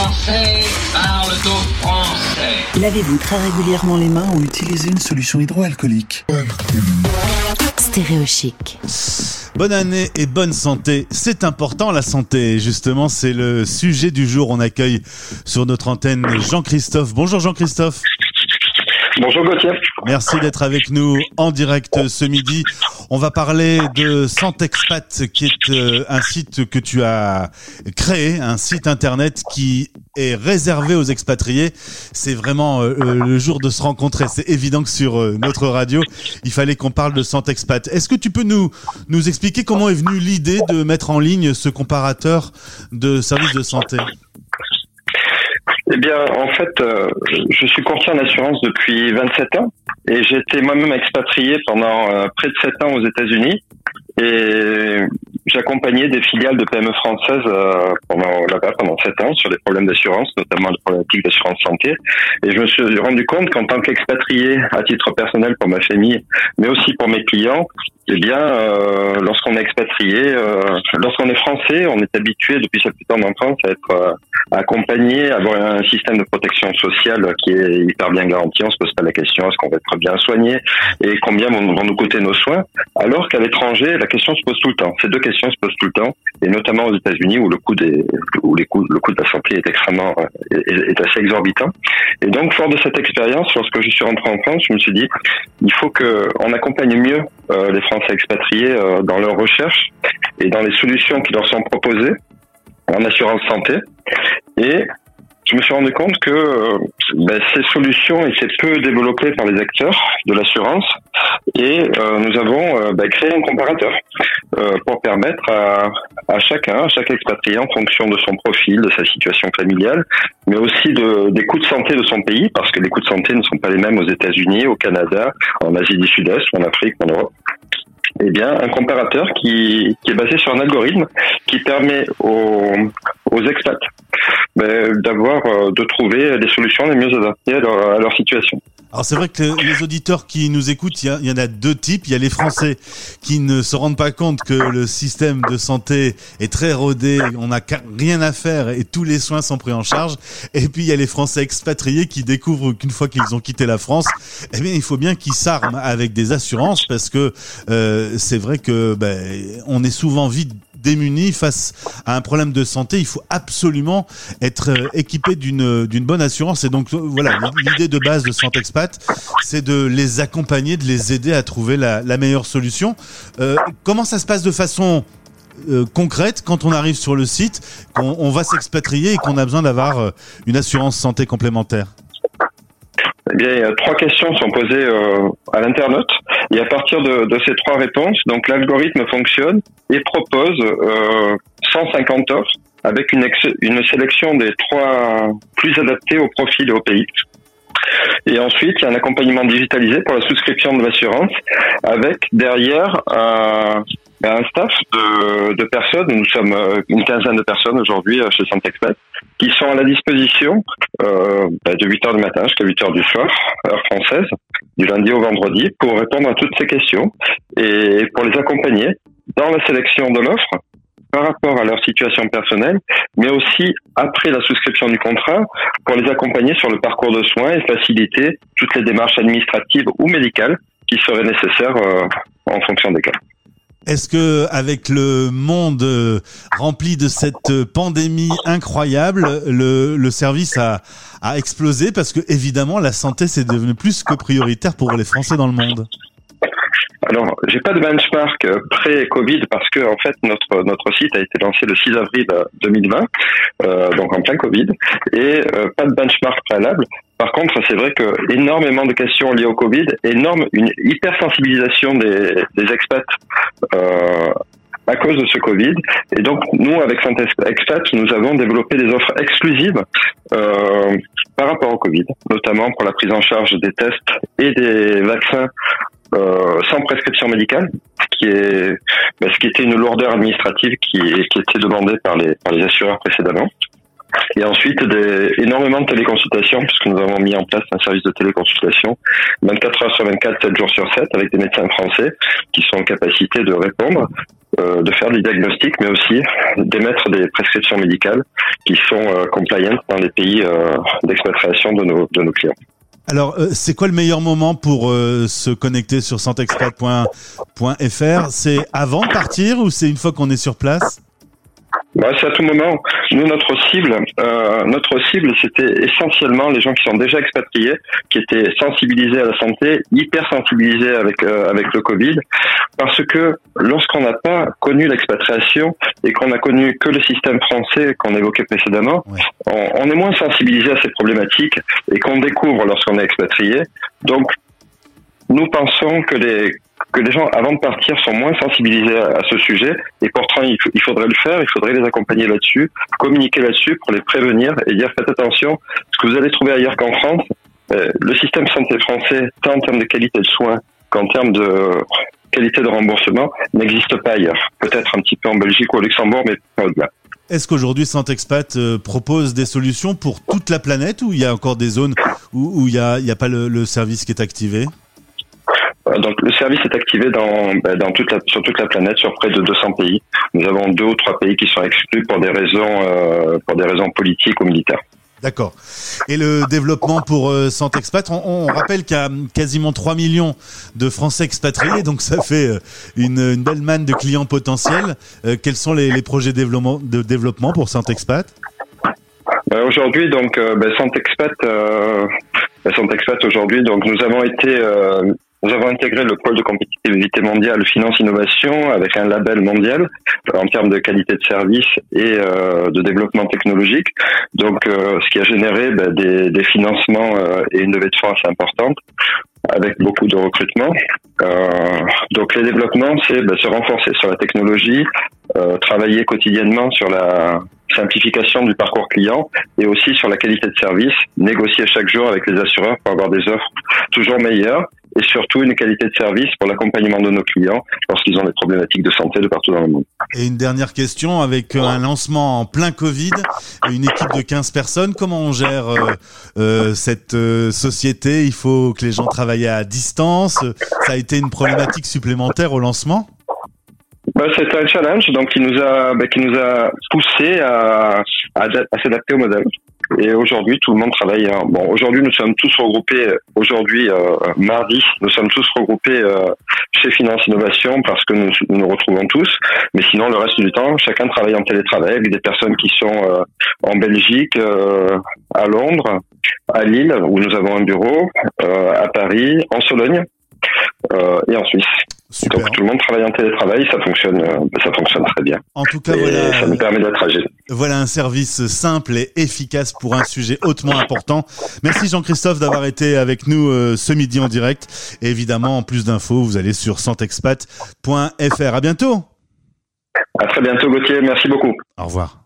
Français parlent au français. Lavez-vous très régulièrement les mains ou utilisez une solution hydroalcoolique. Stéréochic. Bonne année et bonne santé. C'est important la santé. Justement, c'est le sujet du jour. On accueille sur notre antenne Jean-Christophe. Bonjour Jean-Christophe. Bonjour Gauthier. Merci d'être avec nous en direct ce midi. On va parler de Santexpat, qui est euh, un site que tu as créé, un site internet qui est réservé aux expatriés. C'est vraiment euh, le jour de se rencontrer. C'est évident que sur euh, notre radio, il fallait qu'on parle de Santexpat. Est-ce que tu peux nous, nous expliquer comment est venue l'idée de mettre en ligne ce comparateur de services de santé? Eh bien, en fait, euh, je suis courtier en assurance depuis 27 ans et j'ai été moi-même expatrié pendant euh, près de 7 ans aux États-Unis et j'accompagnais des filiales de PME françaises euh, pendant là-bas pendant 7 ans sur des problèmes d'assurance, notamment les problématiques d'assurance santé. Et je me suis rendu compte qu'en tant qu'expatrié, à titre personnel pour ma famille, mais aussi pour mes clients, eh bien, euh, lorsqu'on est expatrié, euh, lorsqu'on est français, on est habitué depuis sa petite enfance à être accompagné, à avoir un système de protection sociale qui est hyper bien garanti. On se pose pas la question est-ce qu'on va être bien soigné et combien vont, nous coûter nos soins? Alors qu'à l'étranger, la question se pose tout le temps. Ces deux questions se posent tout le temps, et notamment aux États-Unis où le coût des, où les coûts, le coût de la santé est extrêmement, est, est assez exorbitant. Et donc, fort de cette expérience, lorsque je suis rentré en France, je me suis dit, il faut que on accompagne mieux les Français expatriés euh, dans leurs recherches et dans les solutions qui leur sont proposées en assurance santé. Et je me suis rendu compte que euh, ben, ces solutions étaient peu développées par les acteurs de l'assurance et euh, nous avons ben, créé un comparateur pour permettre à, à, chacun, à chaque expatrié en fonction de son profil, de sa situation familiale, mais aussi de, des coûts de santé de son pays, parce que les coûts de santé ne sont pas les mêmes aux États-Unis, au Canada, en Asie du Sud-Est, en Afrique, en Europe eh bien, un comparateur qui, qui, est basé sur un algorithme qui permet aux, aux expats ben, d'avoir, euh, de trouver les solutions les mieux adaptées à leur, à leur situation. Alors c'est vrai que les auditeurs qui nous écoutent, il y, en a deux types. Il y a les Français qui ne se rendent pas compte que le système de santé est très rodé, on n'a rien à faire et tous les soins sont pris en charge. Et puis il y a les Français expatriés qui découvrent qu'une fois qu'ils ont quitté la France, eh bien il faut bien qu'ils s'arment avec des assurances parce que euh, c'est vrai que ben, on est souvent vite démunis face à un problème de santé, il faut absolument être euh, équipé d'une d'une bonne assurance. Et donc euh, voilà, l'idée de base de Santexpat, c'est de les accompagner, de les aider à trouver la, meilleure solution. Euh, comment ça se passe de façon euh, concrète quand on arrive sur le site, qu'on on va s'expatrier et qu'on a besoin d'avoir une assurance santé complémentaire? Eh bien, trois questions sont posées euh, à l'internaute. Et à partir de, de, ces trois réponses, donc l'algorithme fonctionne et propose euh, 150 offres avec une, une sélection des trois plus adaptés au profil et au pays. Et ensuite, il y a un accompagnement digitalisé pour la souscription de l'assurance avec derrière un, staff de, de, personnes. Nous sommes euh, une quinzaine de personnes aujourd'hui euh, chez Santexpert qui sont à la disposition euh, bah, de 8 heures du matin jusqu'à 8 heures du soir, heure française, du lundi au vendredi, pour répondre à toutes ces questions et pour les accompagner dans la sélection de l'offre par rapport à leur situation personnelle, mais aussi après la souscription du contrat, pour les accompagner sur le parcours de soins et faciliter toutes les démarches administratives ou médicales qui seraient nécessaires euh, en fonction des cas. Est-ce que avec le monde euh, rempli de cette pandémie incroyable, le, service a, explosé? Parce que évidemment la santé c'est devenu plus que prioritaire pour les Français dans le monde alors, j'ai pas de benchmark euh, pré-Covid parce que en fait notre notre site a été lancé le 6 avril 2020, euh, donc en plein Covid, et euh, pas de benchmark préalable. Par contre, c'est vrai que énormément de questions liées au Covid, énorme une hypersensibilisation des, des euh, à cause de ce Covid. Et donc, nous, avec Expat, nous avons développé des offres exclusives euh, par rapport au Covid, notamment pour la prise en charge des tests et des vaccins euh, sans prescription médicale, ce qui est bah, ce qui était une lourdeur administrative qui, qui était demandée par les par les assureurs précédemment. Et ensuite, des, énormément de téléconsultations, puisque nous avons mis en place un service de téléconsultation 24 heures sur 24, 7 jours sur 7, avec des médecins français qui sont en capacité de répondre, euh, de faire des diagnostics, mais aussi d'émettre des prescriptions médicales qui sont euh, compliant dans les pays euh, d'expatriation de nos, de nos clients. Alors, euh, c'est quoi le meilleur moment pour euh, se connecter sur santexpat.fr C'est avant de partir ou c'est une fois qu'on est sur place? Bah, c'est à tout moment. Nous, notre cible, euh, notre cible, c'était essentiellement les gens qui sont déjà expatriés, qui étaient sensibilisés à la santé, hyper sensibilisés avec euh, avec le Covid, parce que lorsqu'on n'a pas connu l'expatriation et qu'on a connu que le système français qu'on évoquait précédemment, on, on, est moins sensibilisé à ces problématiques et qu'on découvre lorsqu'on est expatrié. Donc, nous pensons que les que les gens, avant de partir, sont moins sensibilisés à, ce sujet. Et pourtant, il, faudrait le faire, il faudrait les accompagner là-dessus, communiquer là-dessus pour les prévenir et dire faites attention, ce que vous allez trouver ailleurs qu'en France, euh, le système santé français, tant en termes de qualité de soins qu'en termes de qualité de remboursement, n'existe pas ailleurs. Peut-être un petit peu en Belgique ou au Luxembourg, mais pas au-delà. Est-ce qu'aujourd'hui Santexpat euh, propose des solutions pour toute la planète ou il y a encore des zones où, il n'y a, pas le service qui est activé? Donc le service est activé dans, dans toute la, sur toute la planète, sur près de 200 pays. Nous avons deux ou trois pays qui sont exclus pour des raisons, euh, pour des raisons politiques ou militaires. D'accord. Et le développement pour euh, Santexpat, on, on, rappelle qu'il y a quasiment 3 millions de Français expatriés, donc ça fait euh, une, une belle manne de clients potentiels. quels sont les, les, projets de développement, de développement pour Santexpat Aujourd'hui, donc, ben, Santexpat, euh, Santexpat aujourd'hui, donc, nous avons été nous avons intégré le pôle de compétitivité mondiale Finance Innovation avec un label mondial en termes de qualité de service et euh, de développement technologique. Donc, euh, ce qui a généré ben, des, financements euh, et une levée de fonds assez importante avec beaucoup de recrutement. donc, les développements, c'est ben, se renforcer sur la technologie, travailler quotidiennement sur la simplification du parcours client et aussi sur la qualité de service, négocier chaque jour avec les assureurs pour avoir des offres toujours meilleures et surtout une qualité de service pour l'accompagnement de nos clients lorsqu'ils ont des problématiques de santé de partout dans le monde. Et une dernière question, avec euh, un lancement en plein Covid, une équipe de 15 personnes, comment on gère euh, euh, cette euh, société? Il faut que les gens travaillent à distance. Ça a été une problématique supplémentaire au lancement? Bah, c'est un challenge donc qui nous a bah, qui nous a poussé à, à, s'adapter au modèle. Et aujourd'hui, tout le monde travaille. Hein. Bon, aujourd'hui, nous sommes tous regroupés. Aujourd'hui, euh, mardi, nous sommes tous regroupés euh, chez Finance Innovation parce que nous, nous retrouvons tous. Mais sinon, le reste du temps, chacun travaille en télétravail avec des personnes qui sont euh, en Belgique, à Londres, à Lille où nous avons un bureau, à Paris, en Sologne et en Suisse. Donc tout le monde travaille en télétravail, ça fonctionne, euh, ça fonctionne très bien. En tout cas, voilà, ça nous permet d'être agile. Voilà un service simple et efficace pour un sujet hautement important. Merci Jean-Christophe d'avoir été avec nous euh, ce midi en direct. Et évidemment, en plus d'infos, vous allez sur santexpat.fr. À bientôt. À très bientôt Gauthier, merci beaucoup. Au revoir.